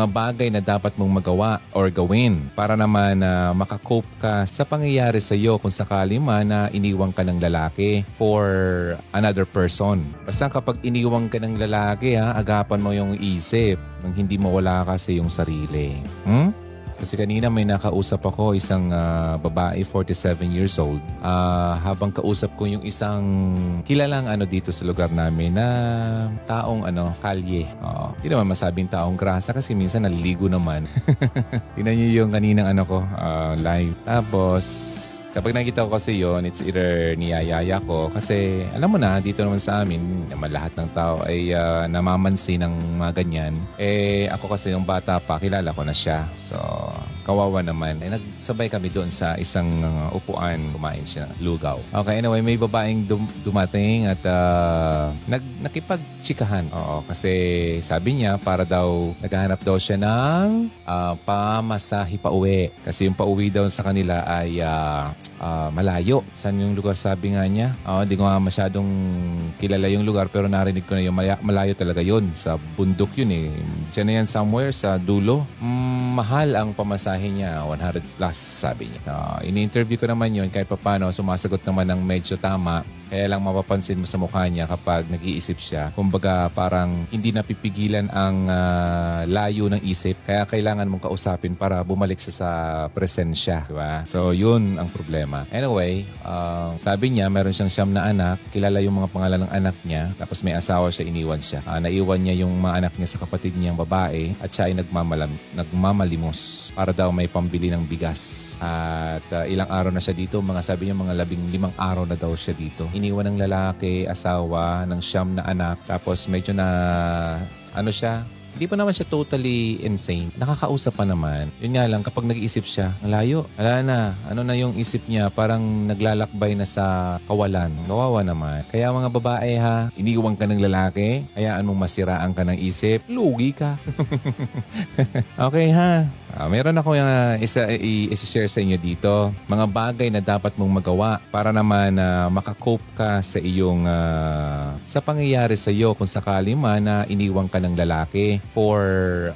mga bagay na dapat mong magawa or gawin para naman na makakope ka sa pangyayari sa iyo kung sakali man na iniwang ka ng lalaki for another person. Basta kapag iniwang ka ng lalaki ha, agapan mo yung isip nang hindi mawala ka sa iyong sarili. Hmm? Kasi kanina may nakausap ako, isang ah, babae, 47 years old. Ah, habang kausap ko yung isang kilalang ano dito sa lugar namin na taong ano, kalye. Oo. Hindi naman masabing taong grasa kasi minsan naliligo naman. Tingnan niyo yung kaninang ano ko, ah, live. Tapos, Kapag nakita ko kasi yon it's either niyayaya ko kasi alam mo na, dito naman sa amin, naman lahat ng tao ay ah, namamansin ng mga ganyan. Eh ako kasi yung bata pa, kilala ko na siya. So kawawa naman. Eh nagsabay kami doon sa isang ah, upuan, kumain siya lugaw. Okay, anyway, may babaeng dum- dumating at ah, nag nakipagtsikahan. Oo, kasi sabi niya para daw naghahanap daw siya ng ah, pamasahe pa uwi. Kasi yung pauwi daw sa kanila ay ah, ah, malayo. Saan yung lugar sabi nga niya? Oo, hindi ko nga masyadong kilala yung lugar pero narinig ko na yung malayo talaga yun. Sa bundok yun eh. Diyan na yan somewhere sa dulo. Mm, mahal ang pamasahe niya. 100 plus sabi niya. Ah, ini-interview ko naman yun kahit papano sumasagot naman ng medyo tama. Kaya lang mapapansin mo sa mukha niya kapag nag-iisip siya. Kumbaga parang hindi napipigilan ang ah, layo ng isip. Kaya kailangan mong kausapin para bumalik siya sa presensya. Diba? So yun ang problema. Anyway, ah, sabi niya meron siyang siyam na anak. Kilala yung mga pangalan ng anak niya. Tapos may asawa siya, iniwan siya. Ah, naiwan niya yung mga anak niya sa kapatid niyang babae at siya ay nagmamalam, nagmamalimos para daw may pambili ng bigas. At ah, ilang araw na siya dito. Mga sabi niya mga labing limang araw na daw siya dito. Iniwan ng lalaki, asawa, ng siyam na anak. Tapos medyo na ano siya, hindi pa naman siya totally insane. Nakakausap pa naman. Yun nga lang, kapag nag-iisip siya, ang layo. Wala na. Ano na yung isip niya? Parang naglalakbay na sa kawalan. Kawawa naman. Kaya mga babae ha, iniiwan ka ng lalaki, hayaan mong masiraan ka ng isip, lugi ka. okay ha? Ah, meron ako yung ah, isa i- i-share sa inyo dito. Mga bagay na dapat mong magawa para naman na makakope ka sa iyong ah, sa pangyayari sa iyo kung sakali man na iniwang ka ng lalaki for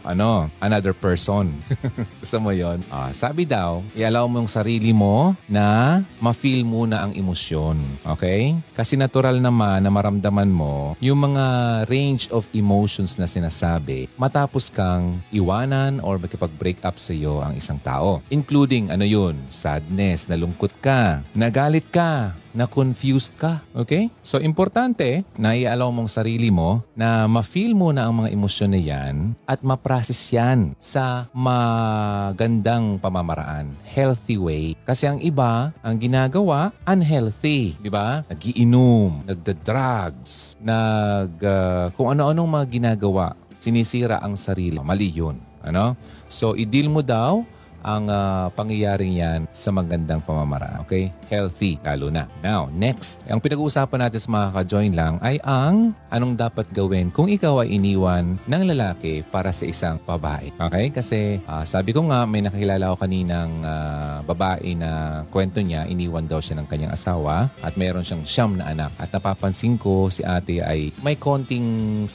ano, another person. Gusto mo 'yon? Ah, sabi daw, i-allow mo yung sarili mo na ma-feel muna ang emosyon. Okay? Kasi natural naman na maramdaman mo yung mga range of emotions na sinasabi matapos kang iwanan or makipag-break up sa iyo ang isang tao. Including ano yun? Sadness, nalungkot ka, nagalit ka, na confused ka. Okay? So, importante na i-allow mong sarili mo na ma-feel mo na ang mga emosyon na yan at ma-process yan sa magandang pamamaraan. Healthy way. Kasi ang iba, ang ginagawa, unhealthy. Di ba? Nagiinom, nagda-drugs, nag, ah, kung ano-anong mga ginagawa. Sinisira ang sarili. Mali yun. Ano? So, i-deal mo daw ang ah, pangyayaring yan sa magandang pamamaraan. Okay? Healthy, lalo na. Now, next. Ang pinag-uusapan natin sa mga ka-join lang ay ang anong dapat gawin kung ikaw ay iniwan ng lalaki para sa isang babae. Okay? Kasi ah, sabi ko nga, may nakilala ko kaninang ah, babae na kwento niya, iniwan daw siya ng kanyang asawa at meron siyang siyam na anak. At napapansin ko si ate ay may konting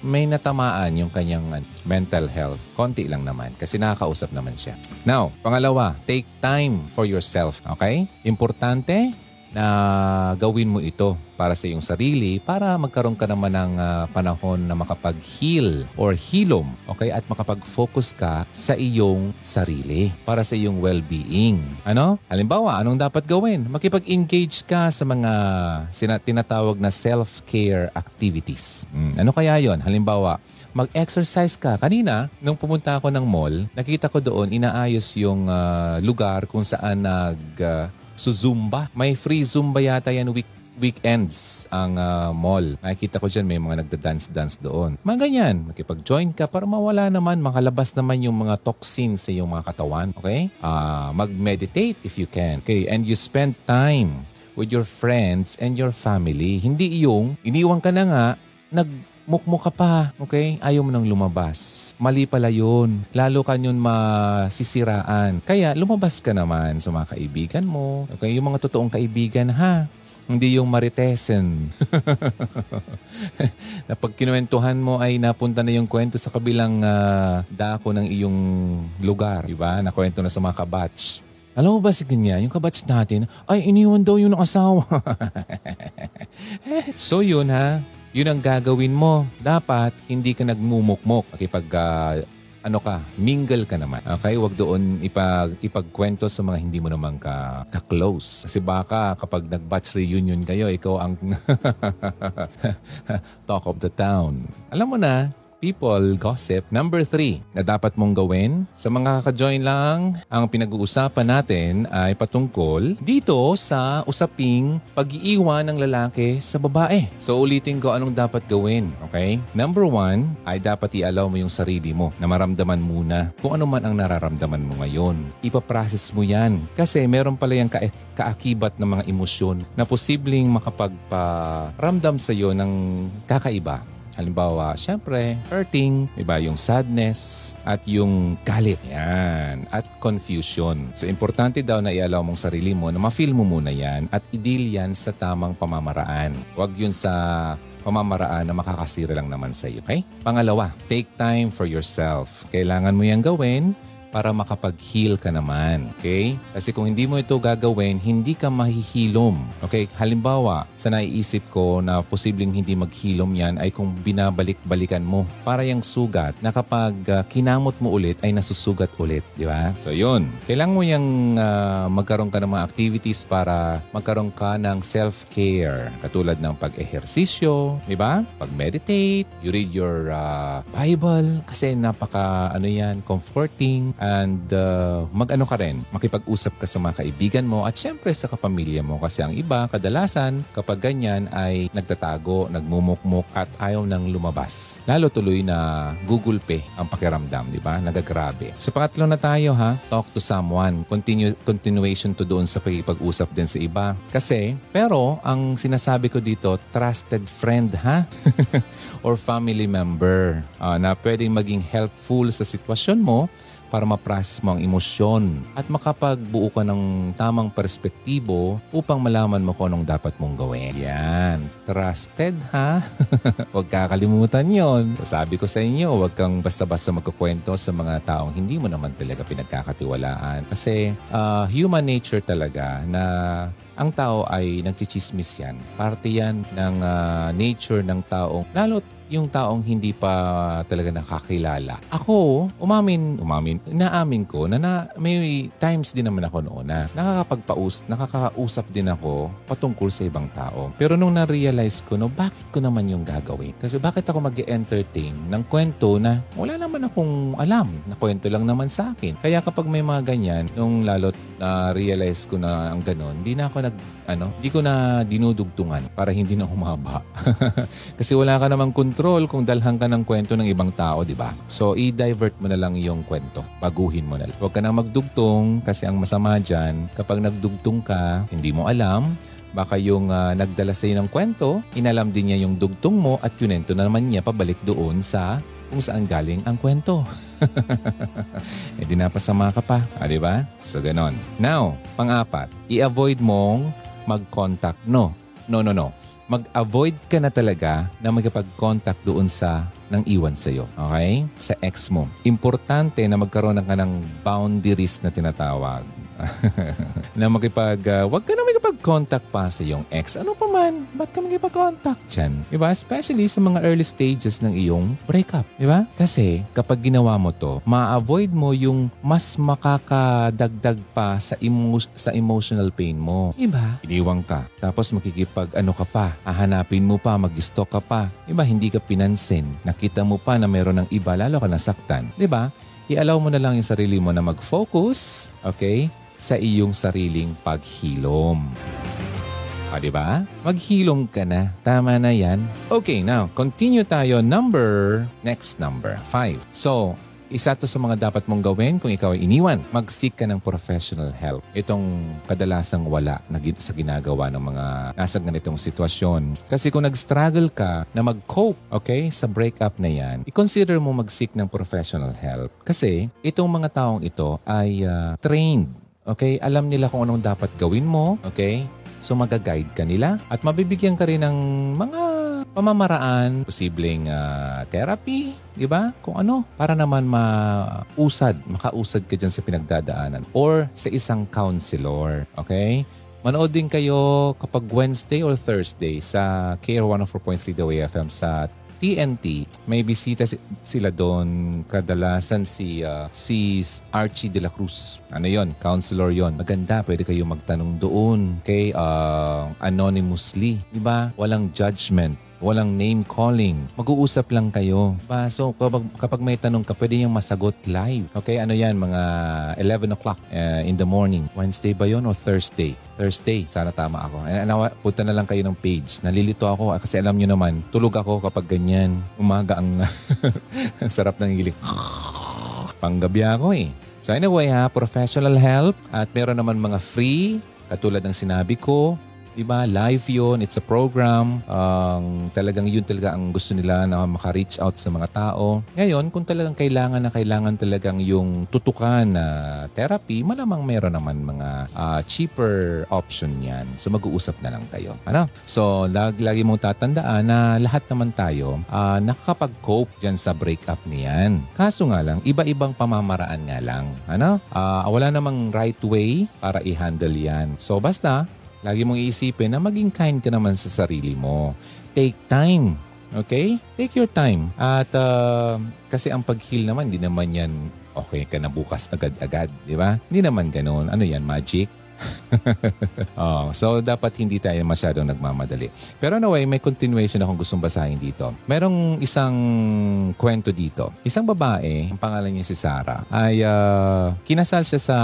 may natamaan yung kanyang uh, mental health. Konti lang naman kasi nakakausap naman siya. Now, pangalawa, take time for yourself. Okay? Importante na gawin mo ito para sa iyong sarili para magkaroon ka naman ng ah, panahon na makapag-heal or hilom, okay? At makapag-focus ka sa iyong sarili para sa iyong well-being. Ano? Halimbawa, anong dapat gawin? Makipag-engage ka sa mga sina- tinatawag na self-care activities. Hmm, Ano kaya yon? Halimbawa, mag-exercise ka. Kanina, nung pumunta ako ng mall, nakita ko doon, inaayos yung ah, lugar kung saan nag ah, Zumba. May free Zumba yata yan week weekends ang ah, mall. Nakikita ko dyan may mga nagda-dance-dance doon. Mga ganyan, makipag-join ka para mawala naman, makalabas naman yung mga toxins sa iyong mga katawan. Okay? Ah, mag-meditate if you can. Okay? And you spend time with your friends and your family. Hindi yung iniwan ka na nga, nagmukmuk ka pa, okay? Ayaw mo nang lumabas. Mali pala yun. Lalo ka yun masisiraan. Kaya lumabas ka naman sa mga kaibigan mo. Okay? Yung mga totoong kaibigan, ha? Hindi yung maritesen. na pag kinuwentuhan mo ay napunta na yung kwento sa kabilang ah, dako ng iyong lugar. Diba? Nakwento na sa mga kabatch. Alam mo ba si ganyan, yung kabatch natin, ay iniwan daw yun ng asawa. so yun ha, yun ang gagawin mo. Dapat hindi ka nagmumukmok. Kapag ah, ano ka, mingle ka naman. Okay? Huwag doon ipag, ipagkwento sa mga hindi mo naman ka, ka-close. Kasi baka kapag nag-batch reunion kayo, ikaw ang talk of the town. Alam mo na, people gossip. Number three na dapat mong gawin sa mga kaka-join lang, ang pinag-uusapan natin ay patungkol dito sa usaping pag-iiwan ng lalaki sa babae. So ulitin ko anong dapat gawin, okay? Number one ay dapat i-allow mo yung sarili mo na maramdaman muna kung ano man ang nararamdaman mo ngayon. Ipaprocess mo yan. Kasi meron pala yung ka- kaakibat ng mga emosyon na posibleng makapagparamdam sa iyo ng kakaiba. Halimbawa, syempre, hurting, iba yung sadness, at yung galit. Yan. At confusion. So, importante daw na i-allow mong sarili mo na ma-feel mo muna yan at i-deal yan sa tamang pamamaraan. Huwag yun sa pamamaraan na makakasira lang naman sa iyo. Okay? Pangalawa, take time for yourself. Kailangan mo yan gawin para makapag-heal ka naman. Okay? Kasi kung hindi mo ito gagawin, hindi ka mahihilom. Okay? Halimbawa, sa naiisip ko na posibleng hindi maghilom yan ay kung binabalik-balikan mo. Para yung sugat na kapag ah, kinamot mo ulit ay nasusugat ulit. Di ba? So yun. Kailangan mo yung ah, magkaroon ka ng mga activities para magkaroon ka ng self-care. Katulad ng pag-ehersisyo, di ba? Pag-meditate, you read your ah, Bible kasi napaka ano yan, comforting and uh, mag-ano ka rin, makipag-usap ka sa mga kaibigan mo at syempre sa kapamilya mo kasi ang iba kadalasan kapag ganyan ay nagtatago, nagmumukmuk at ayaw nang lumabas. Lalo tuloy na Google Pay ang pakiramdam, di ba? Nagagrabe. So pangatlo na tayo ha, talk to someone. Continue, continuation to doon sa pag-usap din sa iba. Kasi, pero ang sinasabi ko dito, trusted friend ha? or family member ah, na pwedeng maging helpful sa sitwasyon mo para ma-process mo ang emosyon at makapagbuo ka ng tamang perspektibo upang malaman mo kung anong dapat mong gawin. Yan. Trusted, ha? huwag kakalimutan yon. So, sabi ko sa inyo, huwag kang basta-basta magkukwento sa mga taong hindi mo naman talaga pinagkakatiwalaan. Kasi ah, human nature talaga na ang tao ay nagchichismis yan. Parte yan ng ah, nature ng taong, lalo yung taong hindi pa talaga nakakilala. Ako, umamin, umamin, naamin ko na, na may times din naman ako noon na nakakapagpaus, nakakausap din ako patungkol sa ibang tao. Pero nung na-realize ko, no, bakit ko naman yung gagawin? Kasi bakit ako mag entertain ng kwento na wala naman akong alam, na kwento lang naman sa akin. Kaya kapag may mga ganyan, nung lalo't na-realize ko na ang ganon, di na ako nag, ano, di ko na dinudugtungan para hindi na humaba. Kasi wala ka namang control kung dalhan ka ng kwento ng ibang tao, di ba? So, i-divert mo na lang yung kwento. Baguhin mo na lang. Huwag ka na magdugtong kasi ang masama dyan, kapag nagdugtong ka, hindi mo alam, baka yung ah, nagdala sa'yo ng kwento, inalam din niya yung dugtong mo at kunento na naman niya pabalik doon sa kung saan galing ang kwento. eh di napasama ka pa, ah, di ba? So, ganon. Now, pang-apat, i-avoid mong mag-contact. No, no, no, no. Mag-avoid ka na talaga na magkapag-contact doon sa nang iwan sa'yo. Okay? Sa ex mo. Importante na magkaroon ka ng boundaries na tinatawag. Na makipag, uh, wag ka na makipag-contact pa sa iyong ex. Ano pa man, ba't ka makipag-contact dyan? Diba? Especially sa mga early stages ng iyong breakup. Diba? Kasi kapag ginawa mo to, ma-avoid mo yung mas makakadagdag pa sa, emo- sa emotional pain mo. Diba? Iniwang ka. Tapos makikipag ano ka pa, hahanapin mo pa, mag-stalk ka pa. Diba? Hindi ka pinansin. Nakita mo pa na meron ng iba, lalo ka nasaktan. Diba? I-allow mo na lang yung sarili mo na mag-focus, okay, sa iyong sariling paghilom. O, di ba? Maghilom ka na. Tama na yan. Okay, now, continue tayo. Number, next number, five. So, isa to sa mga dapat mong gawin kung ikaw ay iniwan. Mag-seek ka ng professional help. Itong kadalasang wala na sa ginagawa ng mga nasa ganitong sitwasyon. Kasi kung nag-struggle ka na mag-cope, okay, sa breakup na yan, i-consider mo mag-seek ng professional help. Kasi itong mga taong ito ay ah, trained Okay? Alam nila kung anong dapat gawin mo. Okay? So magaguide ka nila at mabibigyan ka rin ng mga pamamaraan, posibleng ah, therapy, di ba? Kung ano, para naman mausad, makausad ka dyan sa pinagdadaanan or sa isang counselor. Okay? Manood din kayo kapag Wednesday or Thursday sa KR 104.3 The Way FM sa TNT. May bisita si- sila doon. Kadalasan si ah, si Archie de la Cruz. Ano yon? Counselor yon. Maganda. Pwede kayo magtanong doon kay ah, anonymously. Di ba? Walang judgment. Walang name calling. Mag-uusap lang kayo. Ba, so kapag, kapag may tanong ka, pwede niyang masagot live. Okay, ano yan? Mga 11 o'clock uh, in the morning. Wednesday ba yon o Thursday? Thursday. Sana tama ako. Eh, nawa- punta na lang kayo ng page. Nalilito ako ah, kasi alam nyo naman, tulog ako kapag ganyan. Umaga ang, sarap ng hilik. Panggabi ako eh. So anyway ha, professional help at meron naman mga free katulad ng sinabi ko. Diba? Live yun. It's a program. Ang talagang yun talaga ang gusto nila na maka-reach out sa mga tao. Ngayon, kung talagang kailangan na kailangan talagang yung tutukan na therapy, malamang meron naman mga ah, cheaper option yan. So mag-uusap na lang kayo. Ano? So lag lagi mong tatandaan na lahat naman tayo ah, nakakapag-cope dyan sa breakup niyan. Kaso nga lang, iba-ibang pamamaraan nga lang. Ano? Ah, wala namang right way para i-handle yan. So basta, lagi mong iisipin na maging kind ka naman sa sarili mo. Take time. Okay? Take your time. At ah, kasi ang pag-heal naman, hindi naman yan okay ka na bukas agad-agad. Di ba? Hindi naman ganun. Ano yan? Magic? oh, so dapat hindi tayo masyadong nagmamadali. Pero anyway, may continuation akong gustong basahin dito. Merong isang kwento dito. Isang babae, ang pangalan niya si Sarah, ay ah, kinasal siya sa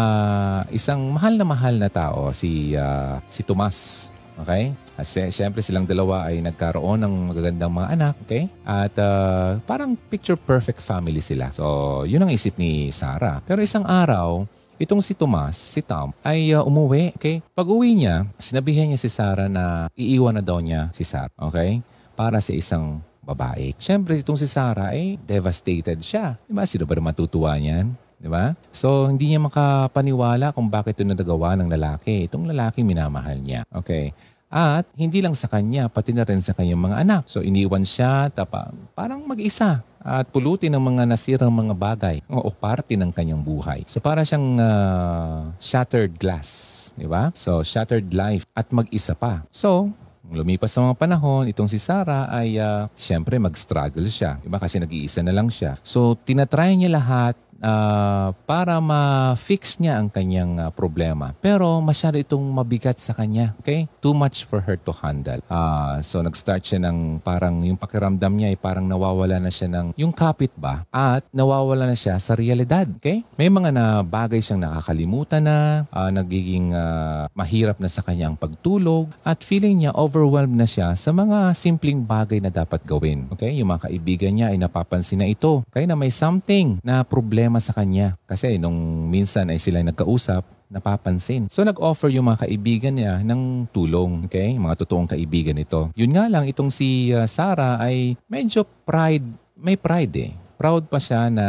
isang mahal na mahal na tao, si, ah, si Tomas. Okay? Kasi syempre silang dalawa ay nagkaroon ng magagandang mga anak, okay? At ah, parang picture perfect family sila. So, yun ang isip ni Sarah. Pero isang araw, Itong si Tomas, si Tom, ay uh, umuwi. Okay? Pag uwi niya, sinabihan niya si Sarah na iiwan na daw niya si Sarah. Okay? Para sa isang babae. Siyempre, itong si Sarah, eh, devastated siya. Di ba? Sino ba naman matutuwa niyan? Di ba? So, hindi niya makapaniwala kung bakit ito nagagawa ng lalaki. Itong lalaki minamahal niya. Okay? At hindi lang sa kanya, pati na rin sa kanyang mga anak. So, iniwan siya, tapa, parang mag-isa at pulutin ng mga nasirang mga bagay o parte ng kanyang buhay. So para siyang ah, shattered glass, di ba? So shattered life at mag-isa pa. So Lumipas sa mga panahon, itong si Sarah ay ah, siyempre mag-struggle siya. Diba? Kasi nag-iisa na lang siya. So, tinatry niya lahat ah, para ma-fix niya ang kanyang ah, problema. Pero masyado itong mabigat sa kanya. Okay? Too much for her to handle. Ah, so, nag-start siya ng parang yung pakiramdam niya ay parang nawawala na siya ng yung kapit ba at nawawala na siya sa realidad. Okay? May mga na bagay siyang nakakalimutan na, ah, nagiging ah, mahirap na sa kanyang pagtulog at feeling niya overwhelmed na siya sa mga simpleng bagay na dapat gawin. Okay? Yung mga kaibigan niya ay napapansin na ito. Okay? Na may something na problema sa kanya. Kasi nung minsan ay sila nagkausap, napapansin. So nag-offer yung mga kaibigan niya ng tulong, okay? Mga totoong kaibigan ito. Yun nga lang, itong si uh, Sarah ay medyo pride, may pride eh. Proud pa siya na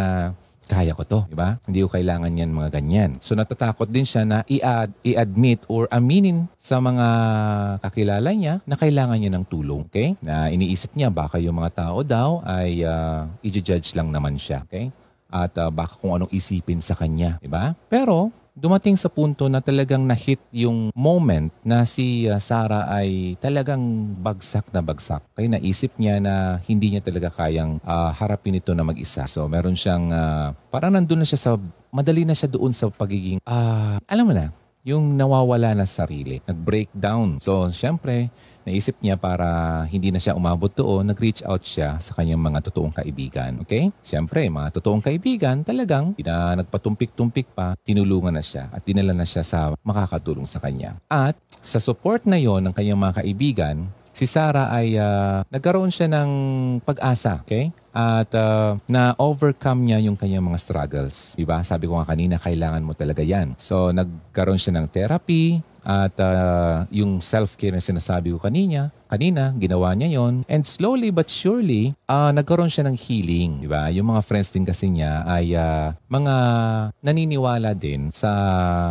kaya ko to, di ba? Hindi ko kailangan yan mga ganyan. So natatakot din siya na i-ad, i-admit or aminin sa mga kakilala niya na kailangan niya ng tulong, okay? Na iniisip niya baka yung mga tao daw ay uh, i-judge lang naman siya, okay? At uh, baka kung anong isipin sa kanya, di ba? Pero dumating sa punto na talagang na-hit yung moment na si uh, Sarah ay talagang bagsak na bagsak. Kaya naisip niya na hindi niya talaga kayang uh, harapin ito na mag-isa. So meron siyang, uh, parang nandun na siya sa, madali na siya doon sa pagiging, uh, alam mo na, yung nawawala na sa sarili, nag-breakdown. So syempre, naisip niya para hindi na siya umabot doon, nag-reach out siya sa kanyang mga totoong kaibigan. Okay? Siyempre, mga totoong kaibigan, talagang na nagpatumpik-tumpik pa, tinulungan na siya at dinala na siya sa makakatulong sa kanya. At sa support na yon ng kanyang mga kaibigan, si Sarah ay uh, nagkaroon siya ng pag-asa, okay? At uh, na-overcome niya yung kanyang mga struggles. Diba? Sabi ko nga kanina, kailangan mo talaga yan. So, nagkaroon siya ng therapy, at uh, yung self-care na sinasabi ko kanina, kanina, ginawa niya yon And slowly but surely, uh, nagkaroon siya ng healing. Di ba? Yung mga friends din kasi niya ay uh, mga naniniwala din sa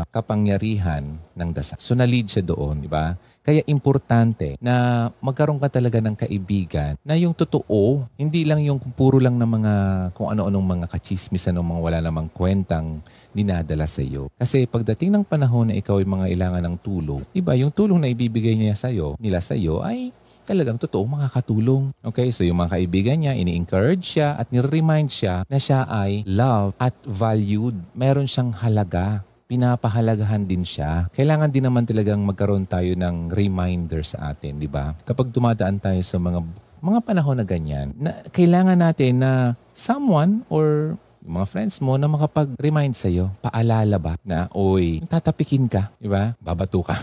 kapangyarihan ng dasal. So, na-lead siya doon. Di ba? Kaya importante na magkaroon ka talaga ng kaibigan na yung totoo, hindi lang yung puro lang ng mga kung ano-anong mga kachismis, ng mga wala namang kwentang dinadala sa iyo. Kasi pagdating ng panahon na ikaw ay mga ilangan ng tulong, iba yung tulong na ibibigay niya sa iyo, nila sa iyo ay talagang totoo makakatulong. Okay, so yung mga kaibigan niya, ini-encourage siya at nire-remind siya na siya ay loved at valued. Meron siyang halaga pinapahalagahan din siya. Kailangan din naman talagang magkaroon tayo ng reminder sa atin, di ba? Kapag dumadaan tayo sa mga mga panahon na ganyan, na kailangan natin na someone or yung mga friends mo na makapag-remind sa'yo, paalala ba na, oy, tatapikin ka, di ba? Babatukan.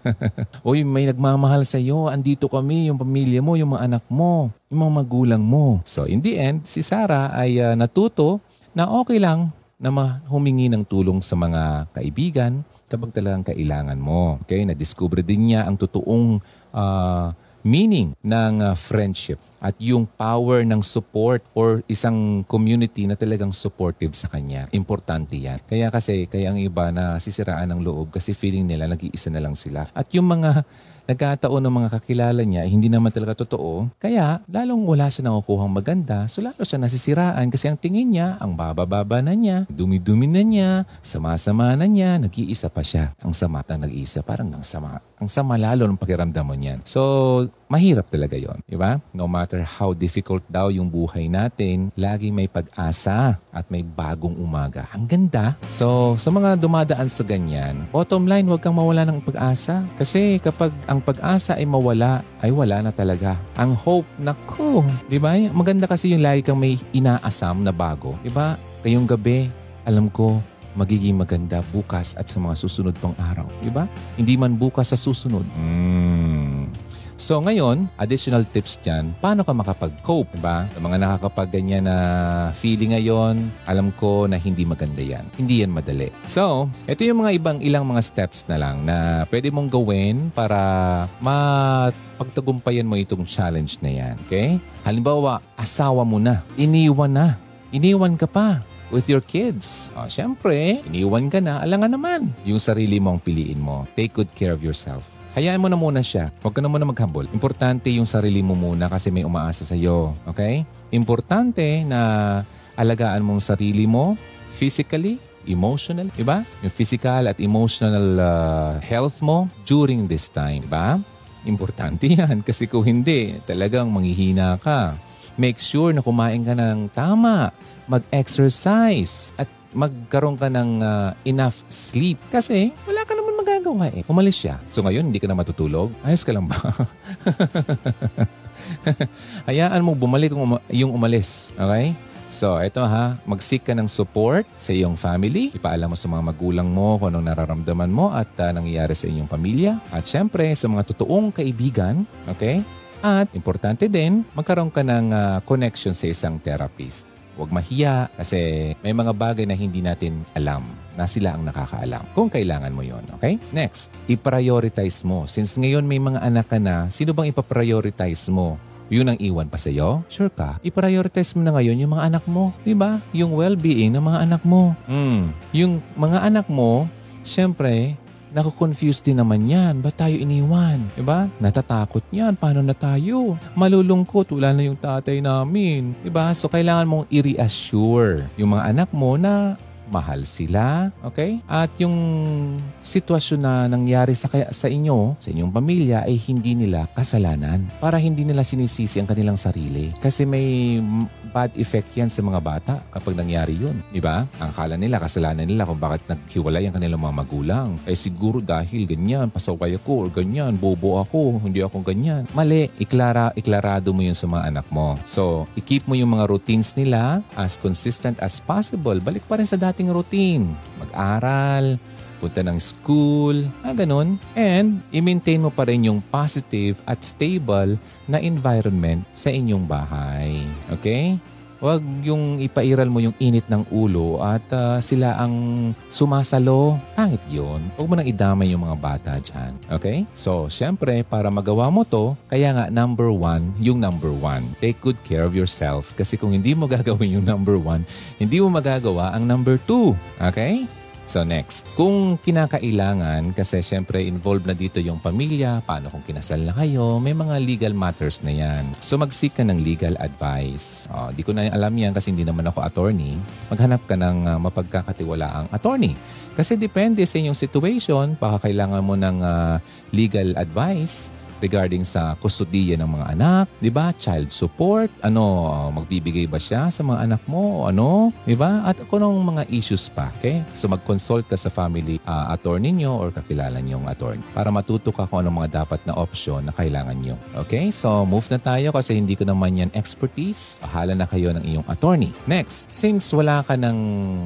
oy, may nagmamahal sa'yo, andito kami, yung pamilya mo, yung mga anak mo, yung mga magulang mo. So in the end, si Sarah ay uh, natuto na okay lang na humingi ng tulong sa mga kaibigan kapag talagang kailangan mo. Okay? Na-discover din niya ang totoong uh, meaning ng uh, friendship at yung power ng support or isang community na talagang supportive sa kanya. Importante yan. Kaya kasi, kaya ang iba na sisiraan ng loob kasi feeling nila nag-iisa na lang sila. At yung mga nagkataon ng mga kakilala niya, eh, hindi naman talaga totoo. Kaya, lalong wala siya nakukuhang maganda, so lalo siya nasisiraan kasi ang tingin niya, ang babababa na niya, dumi-dumi na niya, sama-sama na niya, nag-iisa pa siya. Ang sama ang nag-iisa, parang ang sama. Ang sama lalo ng pakiramdam mo niyan. So, mahirap talaga yon, di ba? No matter how difficult daw yung buhay natin, lagi may pag-asa at may bagong umaga. Ang ganda. So, sa mga dumadaan sa ganyan, bottom line, huwag kang mawala ng pag-asa. Kasi kapag ang pag-asa ay mawala, ay wala na talaga. Ang hope, nako, di ba? Maganda kasi yung lagi kang may inaasam na bago. Di ba? Kayong gabi, alam ko, magiging maganda bukas at sa mga susunod pang araw. Di ba? Hindi man bukas sa susunod. Mm. So ngayon, additional tips dyan, paano ka makapag-cope, ba? Sa mga nakakapag-ganyan na feeling ngayon, alam ko na hindi maganda yan. Hindi yan madali. So, ito yung mga ibang ilang mga steps na lang na pwede mong gawin para mapagtagumpayan mo itong challenge na yan. Okay? Halimbawa, asawa mo na. Iniwan na. Iniwan ka pa with your kids. O, syempre, iniwan ka na, alangan naman. Yung sarili mong piliin mo. Take good care of yourself. Hayaan mo na muna siya. Huwag ka na muna maghambol. Importante yung sarili mo muna kasi may umaasa sa iyo. Okay? Importante na alagaan mong sarili mo physically, emotional, iba? Yung physical at emotional uh, health mo during this time, ba? Importante yan kasi kung hindi, talagang manghihina ka. Make sure na kumain ka ng tama, mag-exercise, at magkaroon ka ng uh, enough sleep. Kasi wala ka naman magagawa eh. Umalis siya. So ngayon, hindi ka na matutulog? Ayos ka lang ba? Hayaan mo bumalik yung umalis. Okay? So, ito ha, mag-seek ka ng support sa iyong family. Ipaalam mo sa mga magulang mo kung anong nararamdaman mo at uh, nangyayari sa inyong pamilya. At syempre, sa mga totoong kaibigan, okay? At importante din, magkaroon ka ng uh, connection sa isang therapist. Huwag mahiya kasi may mga bagay na hindi natin alam na sila ang nakakaalam kung kailangan mo yon okay? Next, i-prioritize mo. Since ngayon may mga anak ka na, sino bang ipa-prioritize mo? Yun ang iwan pa sa'yo? Sure ka? I-prioritize mo na ngayon yung mga anak mo. Di ba? Yung well-being ng mga anak mo. Mm. Yung mga anak mo, syempre, Naku-confuse din naman yan. Ba't tayo iniwan? Diba? Natatakot yan. Paano na tayo? Malulungkot. Wala na yung tatay namin. Diba? So, kailangan mong i-reassure yung mga anak mo na mahal sila, okay? At yung sitwasyon na nangyari sa, sa inyo, sa inyong pamilya, ay hindi nila kasalanan. Para hindi nila sinisisi ang kanilang sarili. Kasi may bad effect yan sa mga bata kapag nangyari yun. Di ba? Ang kala nila, kasalanan nila kung bakit naghiwalay ang kanilang mga magulang. Eh siguro dahil ganyan, pasaway ako or ganyan, bobo ako, hindi ako ganyan. Mali, iklara, iklarado mo yun sa mga anak mo. So, i-keep mo yung mga routines nila as consistent as possible. Balik pa rin sa dati ating routine. Mag-aral, punta ng school, ah, ganun. And i-maintain mo pa rin yung positive at stable na environment sa inyong bahay. Okay? Huwag yung ipairal mo yung init ng ulo at uh, sila ang sumasalo. Pangit yun. Huwag mo nang idamay yung mga bata dyan. Okay? So, syempre, para magawa mo to, kaya nga number one, yung number one. Take good care of yourself. Kasi kung hindi mo gagawin yung number one, hindi mo magagawa ang number two. Okay? So next, kung kinakailangan, kasi syempre involved na dito yung pamilya, paano kung kinasal na kayo, may mga legal matters na yan. So mag-seek ka ng legal advice. Oh, di ko na alam yan kasi hindi naman ako attorney. Maghanap ka ng uh, mapagkakatiwalaang attorney. Kasi depende sa inyong situation, baka kailangan mo ng uh, legal advice regarding sa kustodiya ng mga anak, 'di ba? Child support, ano, magbibigay ba siya sa mga anak mo o ano, 'di ba? At kung mga issues pa, okay? So mag-consult ka sa family uh, attorney niyo or kakilala niyong attorney para matuto ka kung anong mga dapat na option na kailangan niyo. Okay? So move na tayo kasi hindi ko naman yan expertise. Pahala na kayo ng iyong attorney. Next, since wala ka ng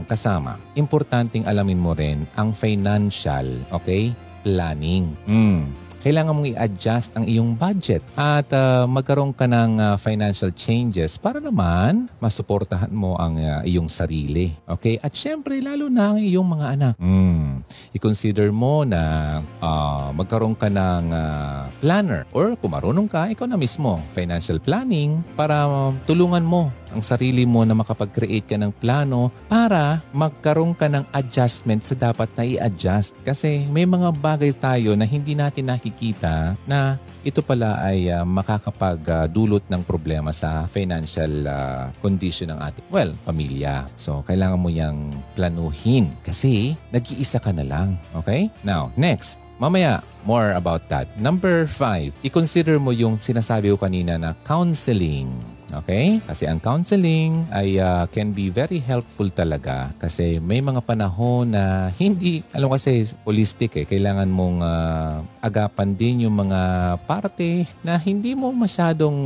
kasama, importanteng alamin mo rin ang financial, okay? Planning. Mm kailangan mong i-adjust ang iyong budget at uh, magkaroon ka ng uh, financial changes para naman masuportahan mo ang uh, iyong sarili. Okay? At syempre, lalo na ang iyong mga anak. Mm. I-consider mo na uh, magkaroon ka ng uh, planner or kung marunong ka, ikaw na mismo, financial planning para uh, tulungan mo ang sarili mo na makapag-create ka ng plano para magkaroon ka ng adjustment sa dapat na i-adjust. Kasi may mga bagay tayo na hindi natin nakikita na ito pala ay uh, makakapagdulot ng problema sa financial uh, condition ng ating, well, pamilya. So, kailangan mo yang planuhin kasi nag-iisa ka na lang. Okay? Now, next, mamaya, more about that. Number five, i-consider mo yung sinasabi ko kanina na counseling. Okay? Kasi ang counseling ay uh, can be very helpful talaga kasi may mga panahon na hindi, alam kasi holistic eh, kailangan mong uh, agapan din yung mga parte na hindi mo masyadong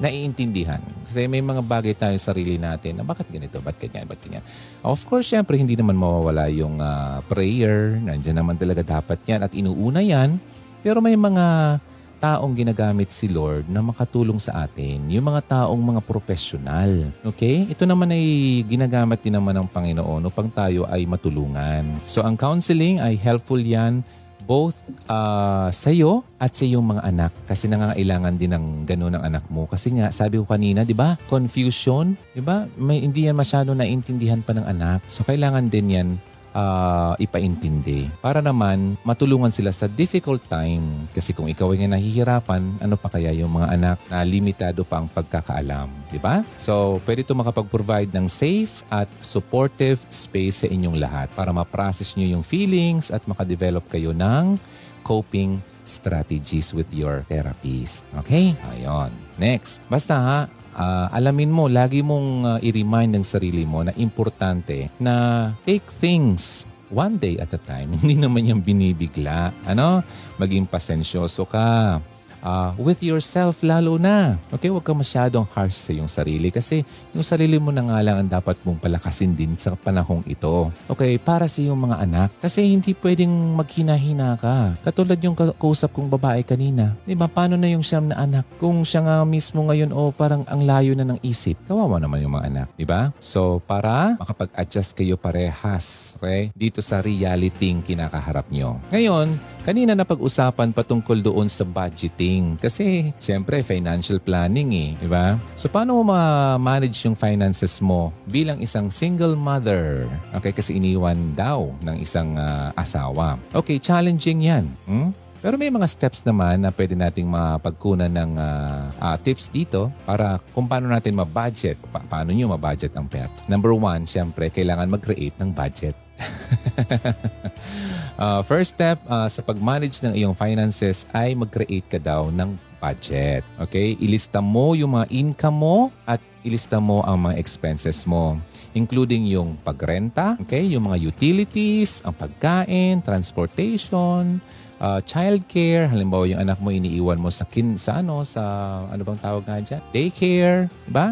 naiintindihan. Kasi may mga bagay tayo sa sarili natin na bakit ganito, bakit ganyan, bakit ganyan. Of course, syempre, hindi naman mawawala yung uh, prayer. Nandiyan naman talaga dapat yan at inuuna yan. Pero may mga taong ginagamit si Lord na makatulong sa atin, yung mga taong mga profesional. Okay? Ito naman ay ginagamit din naman ng Panginoon upang tayo ay matulungan. So ang counseling ay helpful yan both uh, sa iyo at sa iyong mga anak kasi nangangailangan din ng gano'n ng anak mo. Kasi nga, sabi ko kanina, di ba? Confusion, di ba? May, hindi yan masyado naintindihan pa ng anak. So, kailangan din yan uh, ipaintindi para naman matulungan sila sa difficult time. Kasi kung ikaw ay nahihirapan, ano pa kaya yung mga anak na limitado pa ang pagkakaalam, di ba? So, pwede ito makapag-provide ng safe at supportive space sa inyong lahat para ma-process nyo yung feelings at makadevelop kayo ng coping strategies with your therapist. Okay? Ayon. Next. Basta ha, uh, alamin mo, lagi mong uh, i-remind ng sarili mo na importante na take things one day at a time. Hindi naman yung binibigla. Ano? Maging pasensyoso ka uh, with yourself lalo na. Okay, huwag ka masyadong harsh sa iyong sarili kasi yung sarili mo na nga lang ang dapat mong palakasin din sa panahong ito. Okay, para sa iyong mga anak. Kasi hindi pwedeng maghina-hina ka. Katulad yung kausap kong babae kanina. Di ba, paano na yung siyam na anak? Kung siya nga mismo ngayon o oh, parang ang layo na ng isip, kawawa naman yung mga anak. Di ba? So, para makapag-adjust kayo parehas. Okay? Dito sa reality kinakaharap nyo. Ngayon, kanina na pag-usapan patungkol doon sa budgeting. Kasi, syempre, financial planning eh. Di ba? So, paano mo ma-manage yung finances mo bilang isang single mother? Okay, kasi iniwan daw ng isang uh, asawa. Okay, challenging yan. Hmm? Pero may mga steps naman na pwede nating mapagkunan ng uh, uh, tips dito para kung paano natin ma-budget. Pa- paano nyo ma-budget ang pet. Number one, syempre, kailangan mag-create ng budget. uh, first step uh, sa pag-manage ng iyong finances ay mag-create ka daw ng budget. Okay? Ilista mo yung mga income mo at ilista mo ang mga expenses mo including yung pagrenta, okay, yung mga utilities, ang pagkain, transportation, uh, childcare, halimbawa yung anak mo iniiwan mo sa kin sa ano sa ano bang tawag nga diyan? Daycare, 'di ba?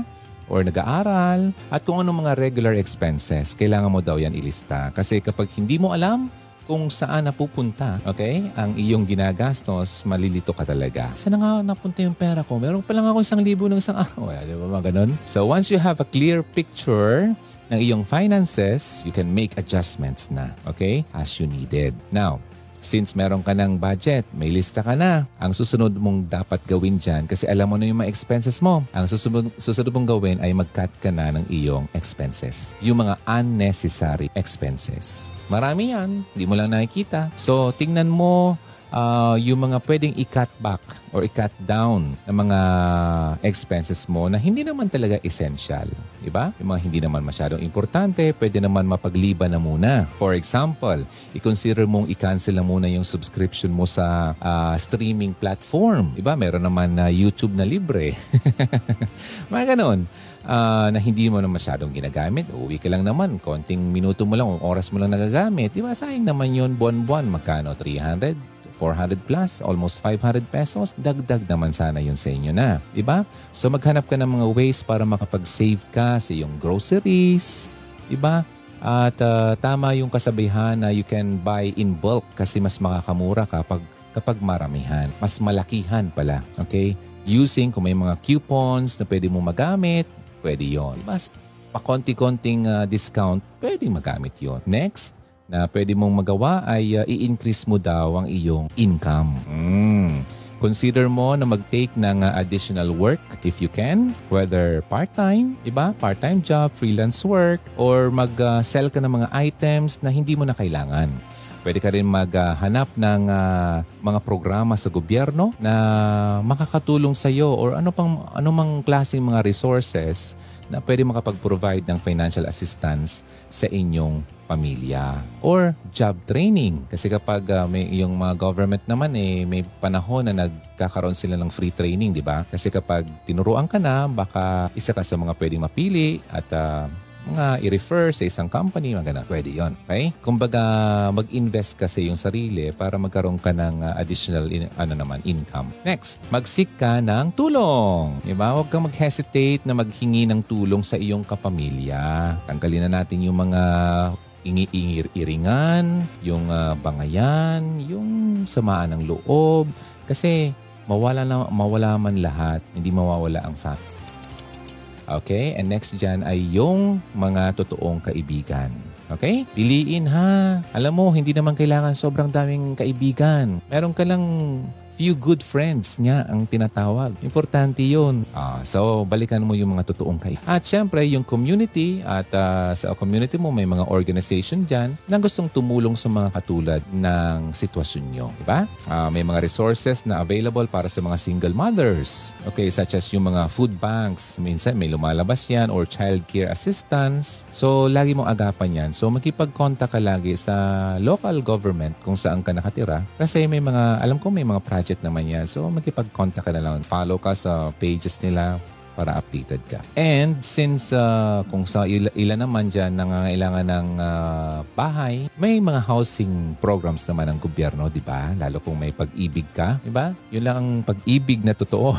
Or nag-aaral, at kung anong mga regular expenses, kailangan mo daw yan ilista. Kasi kapag hindi mo alam kung saan napupunta, okay, ang iyong ginagastos, malilito ka talaga. Saan nga napunta yung pera ko? Meron pa lang ako isang libo ng isang araw. Di ba mga ganun? So once you have a clear picture ng iyong finances, you can make adjustments na, okay, as you needed. Now, Since meron ka ng budget, may lista ka na. Ang susunod mong dapat gawin dyan, kasi alam mo na yung mga expenses mo, ang susunod, susunod mong gawin ay mag-cut ka na ng iyong expenses. Yung mga unnecessary expenses. Marami yan, hindi mo lang nakikita. So, tingnan mo uh, yung mga pwedeng i-cut back or i-cut down ng mga expenses mo na hindi naman talaga essential. Di ba? Yung mga hindi naman masyadong importante, pwede naman mapagliban na muna. For example, i-consider mong i-cancel na muna yung subscription mo sa uh, streaming platform. Di ba? Meron naman na uh, YouTube na libre. mga ganon uh, na hindi mo na masyadong ginagamit. Uwi ka lang naman, konting minuto mo lang, oras mo lang nagagamit. Di ba? Sayang naman yun buwan-buwan. Magkano? 300? 400 plus, almost 500 pesos, dagdag naman sana yun sa inyo na. Diba? So maghanap ka ng mga ways para makapag-save ka sa iyong groceries. Diba? At uh, tama yung kasabihan na you can buy in bulk kasi mas makakamura kapag kapag maramihan. Mas malakihan pala. Okay? Using kung may mga coupons na pwede mo magamit, pwede yon. Mas pakonti-konting uh, discount, pwede magamit yon. Next, na pwede mong magawa ay uh, i-increase mo daw ang iyong income. Mm. Consider mo na mag-take ng uh, additional work if you can, whether part-time, iba, part-time job, freelance work, or mag-sell uh, ka ng mga items na hindi mo na kailangan. Pwede ka rin maghanap uh, ng uh, mga programa sa gobyerno na makakatulong sa iyo or ano pang ano mang klaseng mga resources na pwede makapag-provide ng financial assistance sa inyong pamilya or job training. Kasi kapag uh, may yung mga government naman eh may panahon na nagkakaroon sila ng free training di ba? Kasi kapag tinuruan ka na baka isa ka sa mga pwedeng mapili at uh, mga i-refer sa isang company, mga ganun. Pwede yon Okay? Kumbaga, mag-invest ka sa iyong sarili para magkaroon ka ng uh, additional in, ano naman, income. Next, mag-seek ka ng tulong. Diba? Huwag kang mag-hesitate na maghingi ng tulong sa iyong kapamilya. Tanggalin na natin yung mga ingi-iringan, yung uh, bangayan, yung samaan ng loob. Kasi mawala, na, mawala man lahat, hindi mawawala ang fact Okay? And next dyan ay yung mga totoong kaibigan. Okay? Piliin ha. Alam mo, hindi naman kailangan sobrang daming kaibigan. Meron ka lang few good friends niya ang tinatawag. Importante yun. Ah, so, balikan mo yung mga totoong kay. At syempre, yung community at uh, sa community mo may mga organization dyan na gustong tumulong sa mga katulad ng sitwasyon nyo. Diba? Uh, may mga resources na available para sa mga single mothers. Okay, such as yung mga food banks. Minsan may lumalabas yan or child care assistance. So, lagi mong agapan yan. So, makipag-contact ka lagi sa local government kung saan ka nakatira. Kasi may mga, alam ko may mga project budget naman yan. So makipag-contact ka na lang. Follow ka sa pages nila para updated ka. And since uh, kung sa ila, ilan naman dyan nangangailangan ng uh, bahay, may mga housing programs naman ng gobyerno, di ba? Lalo kung may pag-ibig ka, di ba? Yun lang ang pag-ibig na totoo.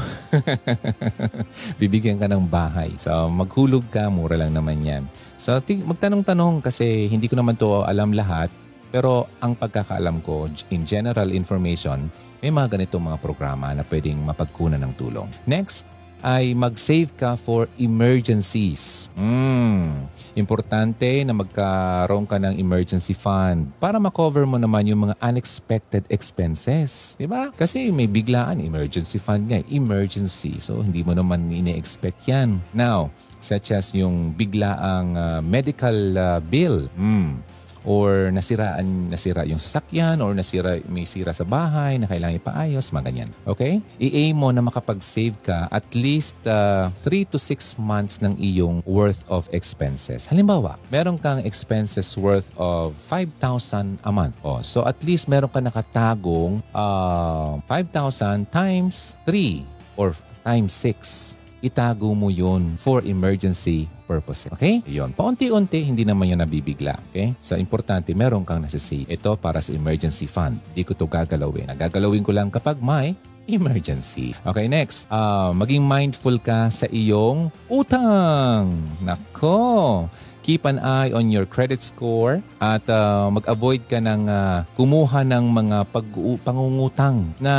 Bibigyan ka ng bahay. So maghulog ka, mura lang naman yan. So magtanong-tanong kasi hindi ko naman to alam lahat. Pero ang pagkakaalam ko, in general information, may mga ganitong mga programa na pwedeng mapagkunan ng tulong. Next, ay mag-save ka for emergencies. Mm, importante na magkaroon ka ng emergency fund para makover mo naman yung mga unexpected expenses. Di ba? Kasi may biglaan, emergency fund nga, emergency. So, hindi mo naman ini-expect yan. Now, such as yung biglaang uh, medical uh, bill. Mm or nasiraan, nasira yung sasakyan or nasira, may sira sa bahay na kailangan ipaayos, mga ganyan. Okay? I-aim mo na makapag-save ka at least 3 uh, to 6 months ng iyong worth of expenses. Halimbawa, meron kang expenses worth of 5,000 a month. Oh, so at least meron ka nakatagong uh, 5,000 times 3 or times 6 itago mo yun for emergency purposes. Okay? Yun. Paunti-unti, hindi naman yun nabibigla. Okay? So, importante, meron kang nasasave. Ito para sa emergency fund. Hindi ko to gagalawin. Gagalawin ko lang kapag may emergency. Okay, next. Uh, maging mindful ka sa iyong utang. Nako keep an eye on your credit score at uh, mag-avoid ka ng uh, kumuha ng mga pag pangungutang na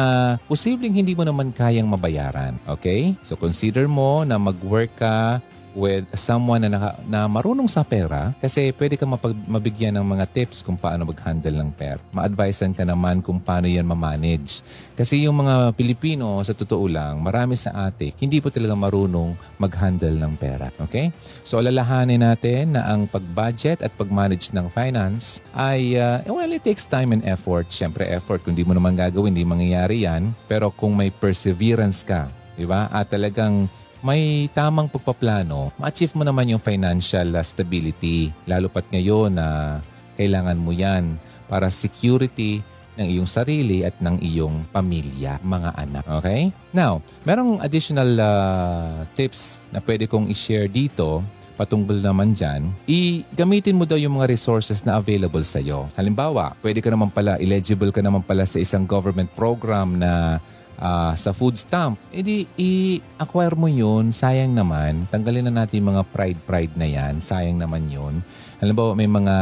posibleng hindi mo naman kayang mabayaran. Okay? So consider mo na mag-work ka with someone na, naka, na marunong sa pera kasi pwede ka mapag, mabigyan ng mga tips kung paano mag-handle ng pera. Ma-advisean ka naman kung paano yan ma-manage. Kasi yung mga Pilipino, sa totoo lang, marami sa ate, hindi po talaga marunong mag-handle ng pera. Okay? So, alalahanin natin na ang pag-budget at pag-manage ng finance ay, uh, well, it takes time and effort. Siyempre, effort. Kung di mo naman gagawin, hindi mangyayari yan. Pero kung may perseverance ka, di ba? At talagang may tamang pagpaplano, ma-achieve mo naman yung financial uh, stability. Lalo pat ngayon na kailangan mo yan para security ng iyong sarili at ng iyong pamilya, mga anak. Okay? Now, merong additional uh, tips na pwede kong i-share dito patungkol naman dyan, i-gamitin mo daw yung mga resources na available sa iyo. Halimbawa, pwede ka naman pala, eligible ka naman pala sa isang government program na uh, sa food stamp, edi i-acquire mo yun, sayang naman. Tanggalin na natin mga pride-pride na yan, sayang naman yun. Halimbawa, may mga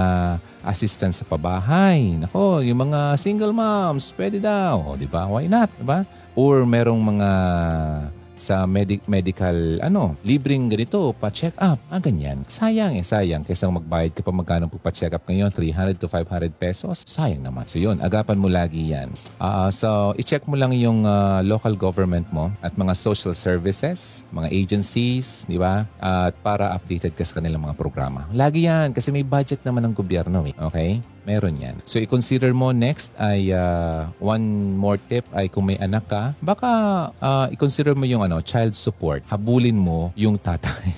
assistance sa pabahay. Nako, yung mga single moms, pwede daw. Di ba? Why not? Di ba? Or merong mga sa medic medical ano, libreng ganito, pa-check up. Ah, ganyan. Sayang eh, sayang. Kaysa magbayad ka pa magkano po pa-check up ngayon, 300 to 500 pesos. Sayang naman. So yun, agapan mo lagi yan. Uh, so, i-check mo lang yung uh, local government mo at mga social services, mga agencies, di ba? At uh, para updated ka sa kanilang mga programa. Lagi yan kasi may budget naman ng gobyerno eh. Okay? Meron yan. So, i-consider mo next ay uh, one more tip ay kung may anak ka, baka uh, i-consider mo yung ano, child support. Habulin mo yung tatay.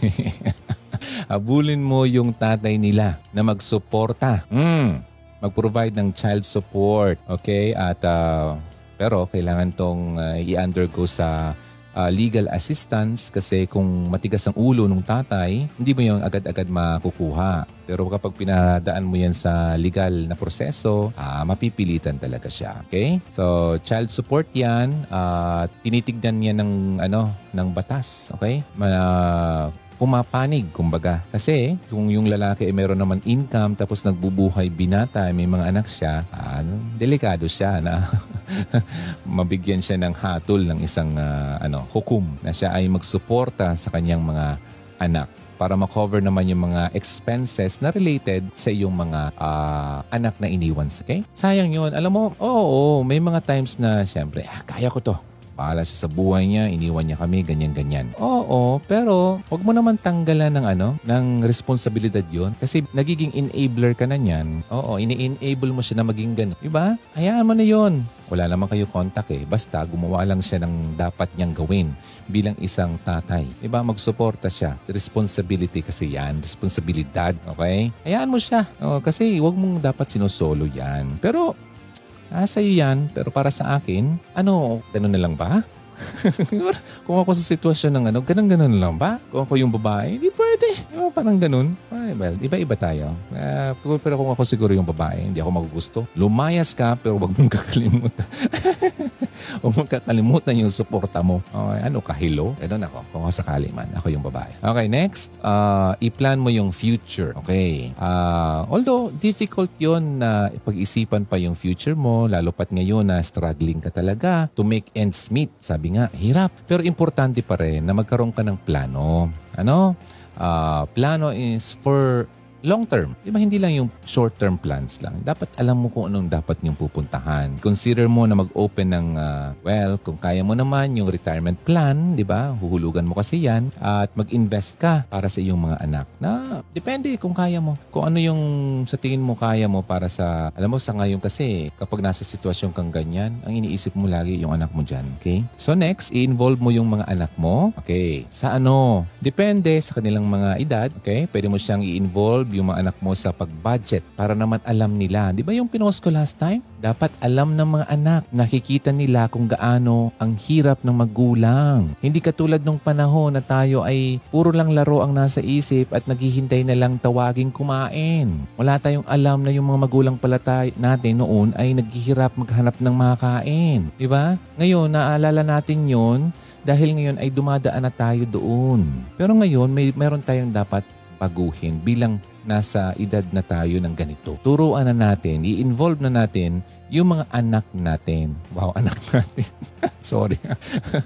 Habulin mo yung tatay nila na magsuporta. Mm, mag-provide ng child support. Okay? At uh, pero kailangan tong uh, i-undergo sa uh, legal assistance kasi kung matigas ang ulo ng tatay, hindi mo yung agad-agad makukuha. Pero kapag pinadaan mo yan sa legal na proseso, uh, mapipilitan talaga siya. Okay? So, child support yan. Uh, tinitignan niya ng, ano, ng batas. Okay? Ma- pumapanig, kumbaga. Kasi kung yung lalaki ay meron naman income tapos nagbubuhay binata, may mga anak siya, ano, delikado siya na mabigyan siya ng hatol ng isang uh, ano, hukom na siya ay magsuporta sa kanyang mga anak para ma-cover naman yung mga expenses na related sa iyong mga uh, anak na iniwan. Okay? Sayang yun. Alam mo, oo, oo may mga times na siyempre, ah, kaya ko to bahala siya sa buhay niya, iniwan niya kami, ganyan-ganyan. Oo, pero wag mo naman tanggalan ng ano, ng responsibilidad yon kasi nagiging enabler ka na niyan. Oo, ini-enable mo siya na maging ganun. Diba? Hayaan mo na yon wala naman kayo contact eh. Basta gumawa lang siya ng dapat niyang gawin bilang isang tatay. Diba? Magsuporta siya. Responsibility kasi yan. Responsibilidad. Okay? Hayaan mo siya. O, kasi wag mong dapat sinosolo yan. Pero Nasa iyo yan, pero para sa akin, ano, ganun na lang ba? kung ako sa sitwasyon ng ano, ganun-ganun lang ba? Kung ako yung babae, hindi pwede. Diba, parang ganun. Ay, well, iba-iba tayo. Uh, pero kung ako siguro yung babae, hindi ako magugusto. Lumayas ka, pero wag mong kakalimutan. Huwag mong kakalimutan yung suporta mo. Okay, ano ka, hello? Ganun ako, kung ako sakali man. Ako yung babae. Okay, next. Uh, i-plan mo yung future. Okay. Uh, although, difficult yon na pag-isipan pa yung future mo, lalo pat ngayon na struggling ka talaga to make ends meet. Sabi nga, hirap. Pero importante pa rin na magkaroon ka ng plano. Ano? Uh, plano is for long term. Di ba hindi lang yung short term plans lang. Dapat alam mo kung anong dapat niyong pupuntahan. Consider mo na mag-open ng, uh, well, kung kaya mo naman yung retirement plan, di ba? Huhulugan mo kasi yan. At mag-invest ka para sa iyong mga anak. Na depende kung kaya mo. Kung ano yung sa tingin mo kaya mo para sa, alam mo sa ngayon kasi kapag nasa sitwasyon kang ganyan, ang iniisip mo lagi yung anak mo dyan. Okay? So next, i-involve mo yung mga anak mo. Okay. Sa ano? Depende sa kanilang mga edad. Okay? Pwede mo siyang i-involve involve yung mga anak mo sa pag-budget para naman alam nila. Di ba yung pinost ko last time? Dapat alam ng mga anak, nakikita nila kung gaano ang hirap ng magulang. Hindi katulad nung panahon na tayo ay puro lang laro ang nasa isip at naghihintay na lang tawaging kumain. Wala tayong alam na yung mga magulang pala tayo, natin noon ay naghihirap maghanap ng makakain. Di ba? Ngayon, naalala natin yon dahil ngayon ay dumadaan na tayo doon. Pero ngayon, may meron tayong dapat baguhin bilang nasa edad na tayo ng ganito. Turuan na natin, i-involve na natin yung mga anak natin. Wow, anak natin. Sorry.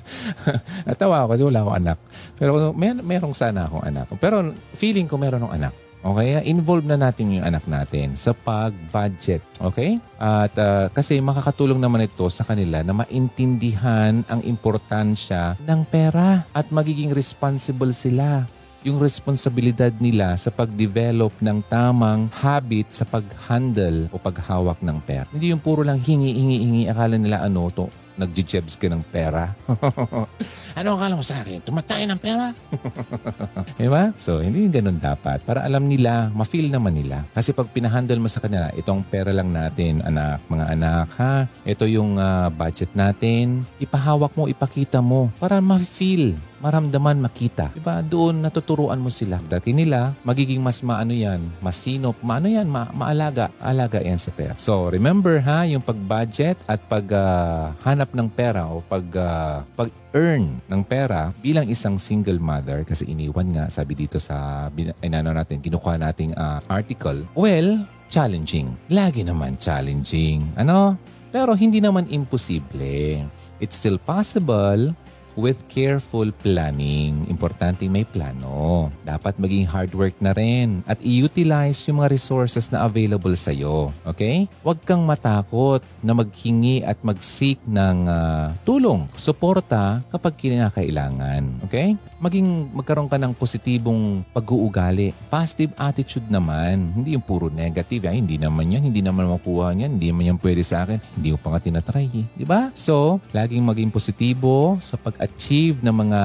Natawa ako kasi wala akong anak. Pero may, merong sana akong anak. Pero feeling ko meron ng anak. Okay? Involve na natin yung anak natin sa pag-budget. Okay? At uh, kasi makakatulong naman ito sa kanila na maintindihan ang importansya ng pera at magiging responsible sila yung responsibilidad nila sa pag-develop ng tamang habit sa pag-handle o paghawak ng pera. Hindi yung puro lang hingi, hingi, hingi. Akala nila ano to, nagjijebs ka ng pera. ano akala mo sa akin? Tumatay ng pera? diba? So, hindi ganun dapat. Para alam nila, ma-feel naman nila. Kasi pag pinahandle mo sa kanila, itong pera lang natin, anak, mga anak, ha? Ito yung uh, budget natin. Ipahawak mo, ipakita mo para ma-feel maramdaman, makita. Diba? Doon natuturuan mo sila. Dati nila, magiging mas maano yan, mas sinop, maano yan, ma maalaga. Alaga yan sa pera. So, remember ha, yung pag-budget at paghanap uh, ng pera o pag, uh, pag-earn ng pera bilang isang single mother kasi iniwan nga, sabi dito sa, inano natin, kinukuha nating uh, article. Well, challenging. Lagi naman challenging. Ano? Pero hindi naman imposible. It's still possible with careful planning. Importante may plano. Dapat maging hard work na rin at i-utilize yung mga resources na available sa iyo. Okay? Huwag kang matakot na maghingi at mag-seek ng uh, tulong, suporta kapag kinakailangan. Okay? Maging magkaroon ka ng positibong pag-uugali. Positive attitude naman. Hindi yung puro negative. Ay, hindi naman yan. Hindi naman makuha yan. Hindi naman yan pwede sa akin. Hindi mo pa nga tinatry. Eh. Di ba? So, laging maging positibo sa pag achieve ng mga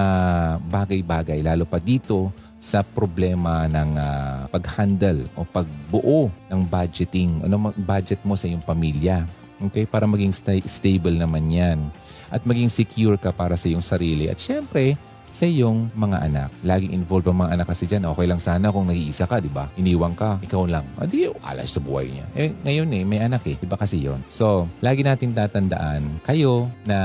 bagay-bagay, lalo pa dito sa problema ng uh, pag-handle o pagbuo ng budgeting, ano budget mo sa iyong pamilya. Okay? Para maging sta- stable naman yan. At maging secure ka para sa iyong sarili. At syempre, sa iyong mga anak. Laging involved ang mga anak kasi dyan. Okay lang sana kung nag-iisa ka, di ba? Iniwang ka, ikaw lang. Ah, di, alas sa buhay niya. Eh, ngayon eh, may anak eh. Di ba kasi yon So, lagi natin tatandaan, kayo na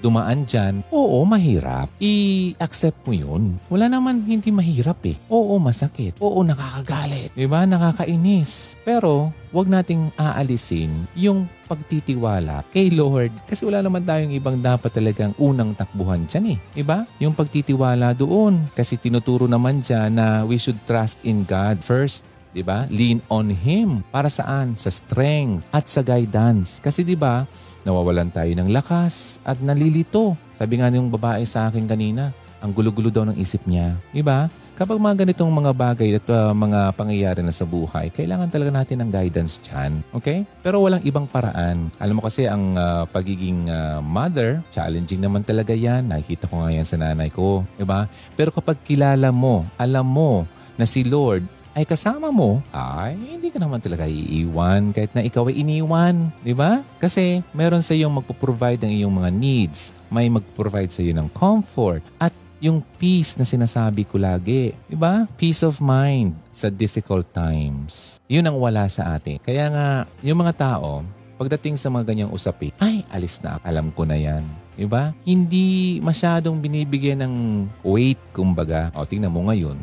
dumaan dyan, oo, mahirap. I-accept mo yun. Wala naman hindi mahirap eh. Oo, masakit. Oo, nakakagalit. Di ba? Nakakainis. Pero, wag nating aalisin yung pagtitiwala kay Lord kasi wala naman tayong ibang dapat talagang unang takbuhan dyan eh. Diba? Yung pagtitiwala doon kasi tinuturo naman dyan na we should trust in God first. Diba? Lean on Him. Para saan? Sa strength at sa guidance. Kasi diba, nawawalan tayo ng lakas at nalilito. Sabi nga ng babae sa akin kanina, ang gulo-gulo daw ng isip niya. Diba? Kapag mga ganitong mga bagay at uh, mga pangyayari na sa buhay, kailangan talaga natin ng guidance dyan. Okay? Pero walang ibang paraan. Alam mo kasi ang uh, pagiging uh, mother, challenging naman talaga yan. Nakikita ko nga yan sa nanay ko. Diba? Pero kapag kilala mo, alam mo na si Lord ay kasama mo, ay hindi ka naman talaga iiwan kahit na ikaw ay iniwan. Di ba? Kasi meron sa iyong magpo-provide ng iyong mga needs. May magpo-provide sa iyo ng comfort. At yung peace na sinasabi ko lagi. Diba? Peace of mind sa difficult times. Yun ang wala sa atin. Kaya nga, yung mga tao, pagdating sa mga ganyang usapin, ay, alis na. Alam ko na yan. Diba? Hindi masyadong binibigyan ng weight, kumbaga. O, tingnan mo ngayon.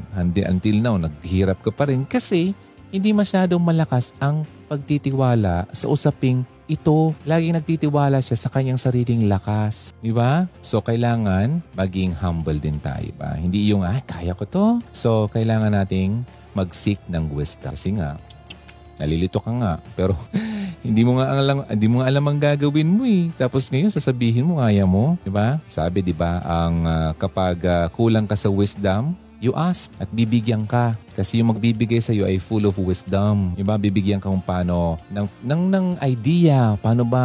Until now, naghihirap ka pa rin kasi hindi masyadong malakas ang pagtitiwala sa usaping ito, laging nagtitiwala siya sa kanyang sariling lakas. Di ba? So, kailangan maging humble din tayo. Ba? Hindi yung, ah, kaya ko to. So, kailangan nating mag-seek ng wisdom. Kasi nga, nalilito ka nga. Pero, hindi mo nga alam, hindi mo nga alam ang gagawin mo eh. Tapos ngayon, sasabihin mo, kaya mo. Di ba? Sabi, di ba, ang uh, kapag uh, kulang ka sa wisdom, you ask at bibigyan ka. Kasi yung magbibigay sa iyo ay full of wisdom. Diba? Bibigyan ka kung paano ng, ng, ng idea, paano ba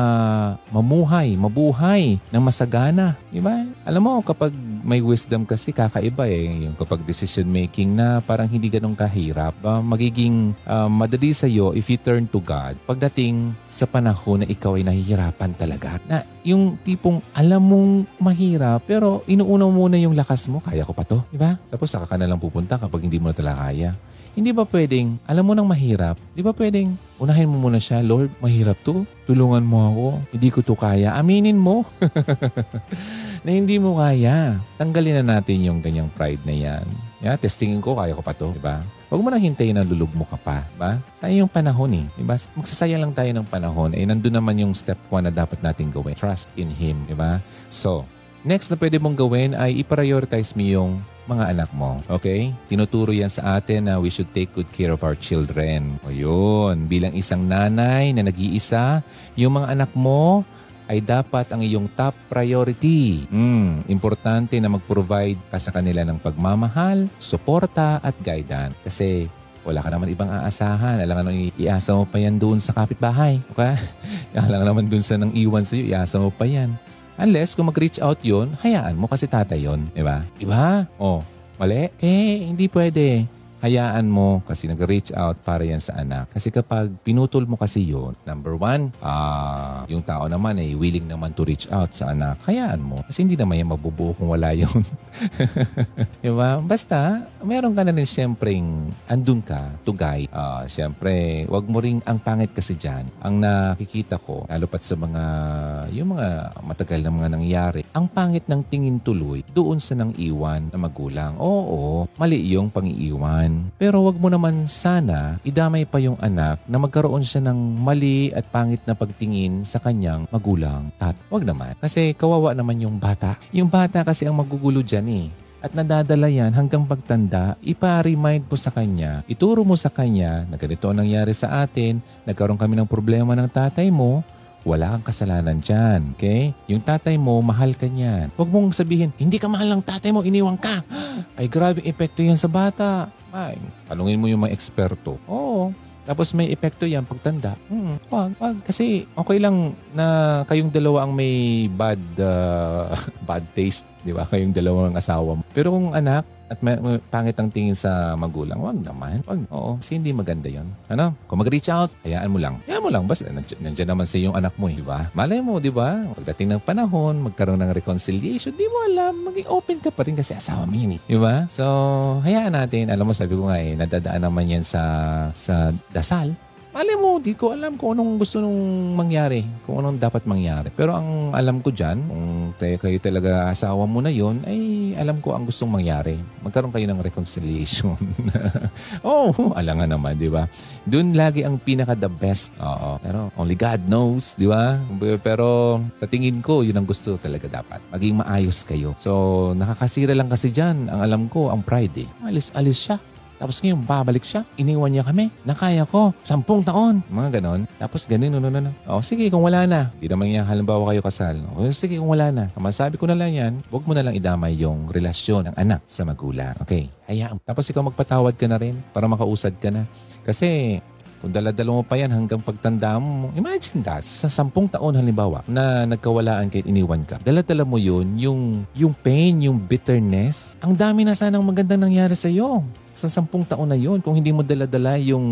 mamuhay, mabuhay ng masagana. Diba? Alam mo, kapag may wisdom kasi kakaiba eh. Yung kapag decision making na parang hindi ganun kahirap. Uh, magiging uh, madali sa iyo if you turn to God pagdating sa panahon na ikaw ay nahihirapan talaga. Na yung tipong alam mong mahirap pero inuuna muna yung lakas mo. Kaya ko pa to. Diba? Tapos saka ka na lang pupunta kapag hindi mo na talaga kaya kaya. Hindi ba pwedeng, alam mo nang mahirap, di ba pwedeng unahin mo muna siya, Lord, mahirap to. Tulungan mo ako. Hindi ko to kaya. Aminin mo. na hindi mo kaya. Tanggalin na natin yung ganyang pride na yan. Yeah, testingin ko, kaya ko pa to, di ba? Huwag mo nang hintayin na lulug mo ka pa. Ba? Sayang yung panahon eh. Diba? Magsasayang lang tayo ng panahon. Eh, nandun naman yung step 1 na dapat natin gawin. Trust in Him. Diba? So, next na pwede mong gawin ay i-prioritize mo yung mga anak mo. Okay? Tinuturo yan sa atin na we should take good care of our children. O yun, bilang isang nanay na nag-iisa, yung mga anak mo, ay dapat ang iyong top priority. Mm, importante na mag-provide ka sa kanila ng pagmamahal, suporta at guidance. Kasi wala ka naman ibang aasahan. Alam ka nang iasa mo pa yan doon sa kapitbahay. Okay? Alam ka naman doon sa nang iwan sa iyo, iasa mo pa yan. Unless kung mag-reach out yon, hayaan mo kasi tata yon, di ba? Di ba? Oh, mali? Eh, hindi pwede hayaan mo kasi nag-reach out para yan sa anak. Kasi kapag pinutol mo kasi yun, number one, uh, yung tao naman ay willing naman to reach out sa anak. Hayaan mo. Kasi hindi naman yan mabubuo kung wala yun. diba? Basta, meron ka na rin siyempreng andun ka guide. Uh, Siyempre, wag mo ring ang pangit kasi dyan. Ang nakikita ko, lalo pat sa mga, yung mga matagal na mga nangyari, ang pangit ng tingin tuloy doon sa nang iwan na magulang. Oo, mali yung pang-iiwan yan. Pero wag mo naman sana idamay pa yung anak na magkaroon siya ng mali at pangit na pagtingin sa kanyang magulang. Tat, wag naman. Kasi kawawa naman yung bata. Yung bata kasi ang magugulo dyan eh at nadadala yan hanggang pagtanda, ipa-remind mo sa kanya, ituro mo sa kanya na ganito ang nangyari sa atin, nagkaroon kami ng problema ng tatay mo, wala kang kasalanan dyan. Okay? Yung tatay mo, mahal ka niyan. Huwag mong sabihin, hindi ka mahal ng tatay mo, iniwang ka. Ay, grabe epekto yan sa bata. Ay, tanungin mo yung mga eksperto. Oo. Tapos may epekto yan pagtanda. Hmm, wag, wag. Kasi okay lang na kayong dalawa ang may bad uh, bad taste, di ba? Kayong dalawa ng asawa mo. Pero kung anak, at may, may pangit ang tingin sa magulang, wag naman. Wag, oo. Kasi hindi maganda yon. Ano? Kung mag-reach out, hayaan mo lang. Hayaan mo lang. Basta nandiyan, naman sa yung anak mo, eh, di ba? Malay mo, di ba? Pagdating ng panahon, magkaroon ng reconciliation, di mo alam, maging open ka pa rin kasi asawa mo yun, eh. Di ba? So, hayaan natin. Alam mo, sabi ko nga eh, nadadaan naman yan sa, sa dasal alam mo, di ko alam kung anong gusto nung mangyari, kung anong dapat mangyari. Pero ang alam ko dyan, kung kayo talaga asawa mo na yon ay alam ko ang gustong mangyari. Magkaroon kayo ng reconciliation. oh, alam nga naman, di ba? Doon lagi ang pinaka the best. Oo. Pero only God knows, di ba? Pero sa tingin ko, yun ang gusto talaga dapat. Maging maayos kayo. So, nakakasira lang kasi dyan, ang alam ko, ang pride eh. Alis-alis siya. Tapos ngayon, babalik siya. Iniwan niya kami. Nakaya ko. Sampung taon. Mga ganon. Tapos ganun, no, no, no. O sige, kung wala na. Hindi naman yan, halimbawa kayo kasal. O sige, kung wala na. Masabi ko na lang yan, huwag mo na lang idamay yung relasyon ng anak sa magulang. Okay? Hayaan. Tapos ikaw magpatawad ka na rin para makausad ka na. Kasi kung daladala mo pa yan hanggang pagtanda mo, imagine that, sa sampung taon halimbawa na nagkawalaan kahit iniwan ka, daladala mo yun, yung, yung pain, yung bitterness, ang dami na sanang magandang nangyari sa iyo sa sampung taon na yun, kung hindi mo daladala yung,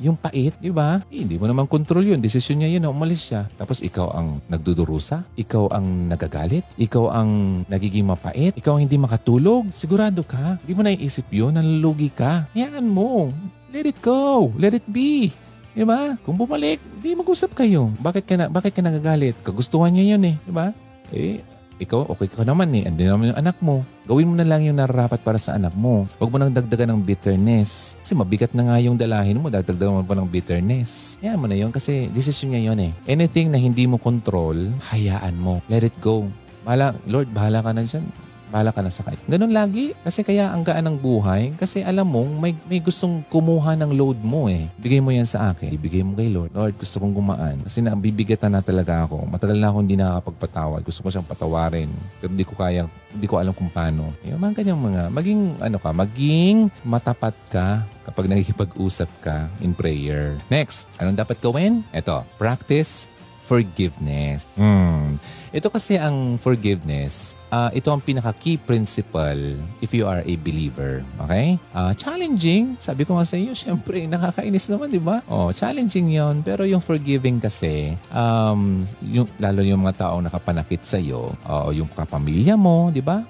yung pait, di ba? Eh, hindi mo naman control yun. Desisyon niya yun, umalis siya. Tapos ikaw ang nagdudurusa, ikaw ang nagagalit, ikaw ang nagiging mapait, ikaw ang hindi makatulog. Sigurado ka, hindi mo naiisip yun, nalulugi ka. Hayaan mo. Let it go. Let it be. Di ba? Kung bumalik, di mag-usap kayo. Bakit ka, na, bakit ka nagagalit? Kagustuhan niya yun eh. Di ba? Eh, ikaw, okay ka naman eh. Andun naman yung anak mo. Gawin mo na lang yung nararapat para sa anak mo. Huwag mo nang dagdagan ng bitterness. Kasi mabigat na nga yung dalahin mo, dagdagan mo pa ng bitterness. Hayaan mo na yun kasi decision niya yun eh. Anything na hindi mo control, hayaan mo. Let it go. Bahala, Lord, bahala ka na dyan bahala ka na sa kahit. Ganun lagi. Kasi kaya ang gaan ng buhay. Kasi alam mo, may, may gustong kumuha ng load mo eh. Bigay mo yan sa akin. Ibigay mo kay Lord. Lord, gusto kong gumaan. Kasi na, bibigatan na talaga ako. Matagal na ako hindi nakakapagpatawad. Gusto ko siyang patawarin. Pero hindi ko kaya, hindi ko alam kung paano. Yung mga kanyang mga, maging, ano ka, maging matapat ka kapag nakikipag-usap ka in prayer. Next, anong dapat gawin? Ito, practice forgiveness. Hmm. Ito kasi ang forgiveness, uh, ito ang pinaka-key principle if you are a believer. Okay? Uh, challenging, sabi ko nga sa iyo, syempre, nakakainis naman, di ba? Oh, challenging yon Pero yung forgiving kasi, um, yung, lalo yung mga taong nakapanakit sa iyo, uh, yung kapamilya mo, di ba?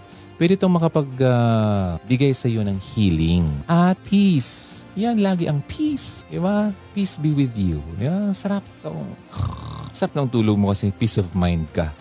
pwede itong makapagbigay uh, sa iyo ng healing at peace. Yan lagi ang peace. Di ba? Peace be with you. Yan, sarap. Oh. Sarap ng tulog mo kasi peace of mind ka.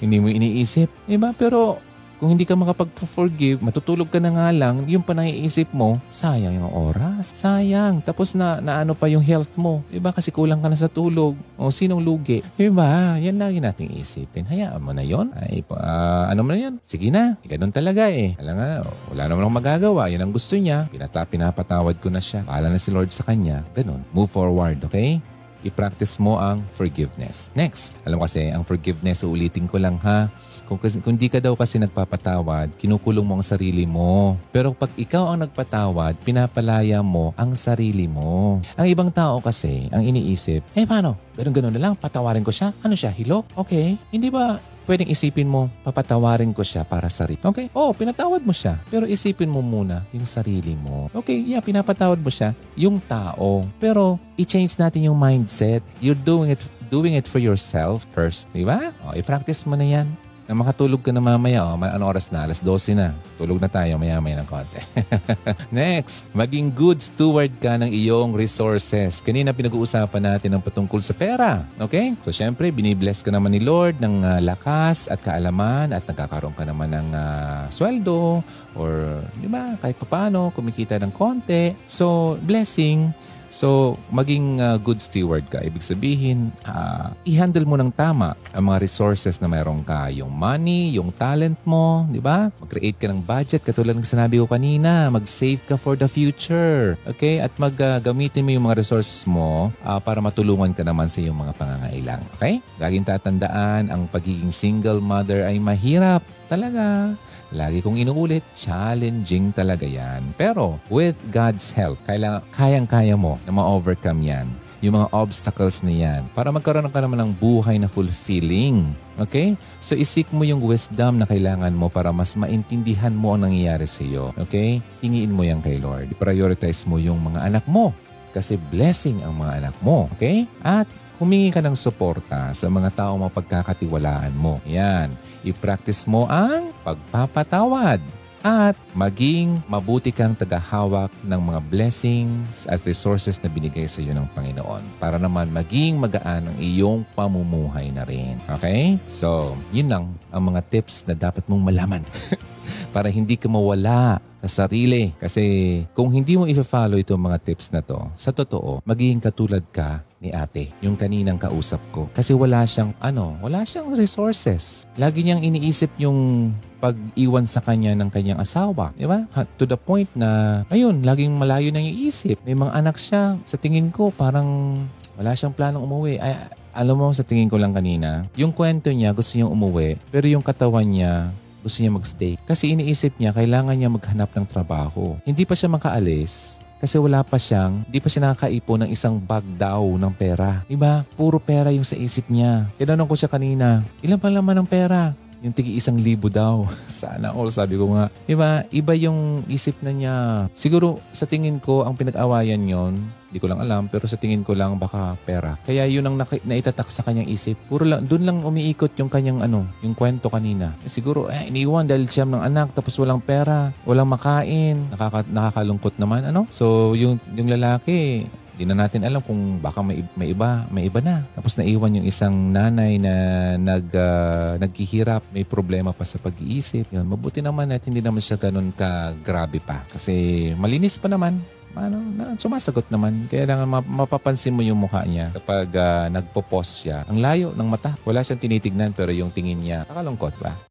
Hindi mo iniisip. Diba? Pero kung hindi ka makapag-forgive, matutulog ka na nga lang, yung pa naiisip mo, sayang yung oras, sayang. Tapos na, na ano pa yung health mo. Diba? Kasi kulang ka na sa tulog. O sinong lugi? Diba? Yan lagi nating isipin. Hayaan mo na yon. Ay, ah, ano mo na yan? Sige na. Ganun talaga eh. Alam nga, wala naman akong magagawa. Yan ang gusto niya. Pinata, pinapatawad ko na siya. Paala na si Lord sa kanya. Ganun. Move forward, okay? I-practice mo ang forgiveness. Next, alam ko kasi, ang forgiveness, uulitin ko lang ha. Kung, kasi, kung di ka daw kasi nagpapatawad, kinukulong mo ang sarili mo. Pero pag ikaw ang nagpatawad, pinapalaya mo ang sarili mo. Ang ibang tao kasi, ang iniisip, eh paano? Ganun-ganun na lang, patawarin ko siya. Ano siya, hilo? Okay. Hindi ba pwedeng isipin mo, papatawarin ko siya para sa sarili. Okay? Oo, pinatawad mo siya. Pero isipin mo muna yung sarili mo. Okay, yeah, pinapatawad mo siya, yung tao. Pero i-change natin yung mindset. You're doing it doing it for yourself first, di ba? O, i-practice mo na yan. Na makatulog ka na mamaya, oh, ano oras na? Alas 12 na. Tulog na tayo maya-maya ng konti. Next, maging good steward ka ng iyong resources. Kanina pinag-uusapan natin ang patungkol sa pera. Okay? So, syempre, binibless ka naman ni Lord ng ah, lakas at kaalaman at nagkakaroon ka naman ng ah, sweldo or, di ba, kahit papano, kumikita ng konti. So, blessing. So, maging uh, good steward ka. Ibig sabihin, ah, i-handle mo ng tama ang mga resources na mayroon ka. Yung money, yung talent mo, di ba? Mag-create ka ng budget. Katulad ng sinabi ko kanina, mag-save ka for the future. Okay? At mag-gamitin mo yung mga resources mo ah, para matulungan ka naman sa iyong mga pangangailang. Okay? Laging tatandaan, ang pagiging single mother ay mahirap. Talaga. Lagi kong inuulit, challenging talaga yan. Pero with God's help, kayang-kaya mo na ma-overcome yan. Yung mga obstacles na yan para magkaroon ka naman ng buhay na fulfilling. Okay? So isik mo yung wisdom na kailangan mo para mas maintindihan mo ang nangyayari sa iyo. Okay? Hingiin mo yan kay Lord. I-prioritize mo yung mga anak mo kasi blessing ang mga anak mo. Okay? At humingi ka ng suporta sa mga taong mapagkakatiwalaan mo. Yan. I-practice mo ang pagpapatawad at maging mabuti kang tagahawak ng mga blessings at resources na binigay sa iyo ng Panginoon para naman maging magaan ang iyong pamumuhay na rin. Okay? So, yun lang ang mga tips na dapat mong malaman para hindi ka mawala sa sarili. Kasi kung hindi mo i-follow itong mga tips na to, sa totoo, magiging katulad ka ni ate, yung kaninang kausap ko. Kasi wala siyang, ano, wala siyang resources. Lagi niyang iniisip yung pag-iwan sa kanya ng kanyang asawa. Di ba? To the point na, ayun, laging malayo na yung isip. May mga anak siya. Sa tingin ko, parang wala siyang planong umuwi. Ay, alam mo, sa tingin ko lang kanina, yung kwento niya, gusto niyang umuwi, pero yung katawan niya, gusto niya magstay. Kasi iniisip niya, kailangan niya maghanap ng trabaho. Hindi pa siya makaalis kasi wala pa siyang, di pa siya nakakaipon ng isang bag daw ng pera. Diba? Puro pera yung sa isip niya. Tinanong ko siya kanina, ilan pa laman ng pera? Yung tigi isang libo daw. Sana all, sabi ko nga. Diba? Iba yung isip na niya. Siguro sa tingin ko, ang pinag-awayan yon hindi ko lang alam, pero sa tingin ko lang baka pera. Kaya yun ang naki- naitatak sa kanyang isip. Puro lang, doon lang umiikot yung kanyang ano, yung kwento kanina. Eh, siguro, eh, iniwan dahil siyam ng anak, tapos walang pera, walang makain, nakaka, nakakalungkot naman, ano? So, yung, yung lalaki, Di na natin alam kung baka may, may iba, may iba na. Tapos naiwan yung isang nanay na nag, ah, naghihirap, may problema pa sa pag-iisip. Yun, mabuti naman at hindi naman siya ganun ka grabe pa. Kasi malinis pa naman. Ano, na, sumasagot naman. Kaya lang ma- mapapansin mo yung mukha niya kapag ah, nagpo-pause siya. Ang layo ng mata. Wala siyang tinitignan pero yung tingin niya, nakalungkot ba?